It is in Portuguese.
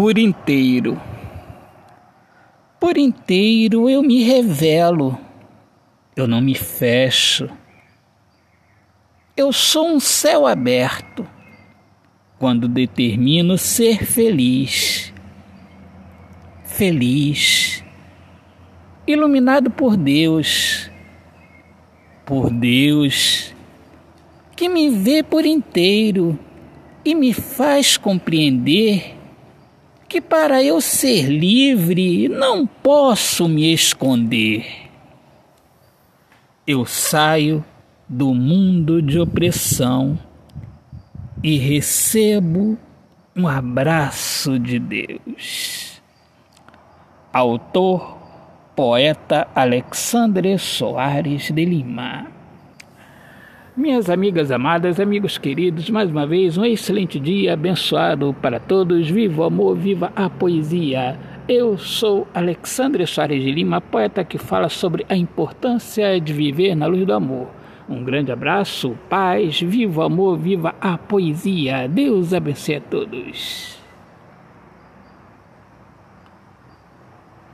por inteiro. Por inteiro eu me revelo, eu não me fecho. Eu sou um céu aberto quando determino ser feliz. Feliz, iluminado por Deus, por Deus que me vê por inteiro e me faz compreender que para eu ser livre não posso me esconder. Eu saio do mundo de opressão e recebo um abraço de Deus. Autor, poeta Alexandre Soares de Lima. Minhas amigas amadas, amigos queridos, mais uma vez um excelente dia abençoado para todos. Viva o amor, viva a poesia. Eu sou Alexandre Soares de Lima, poeta que fala sobre a importância de viver na luz do amor. Um grande abraço, paz, viva o amor, viva a poesia. Deus abençoe a todos.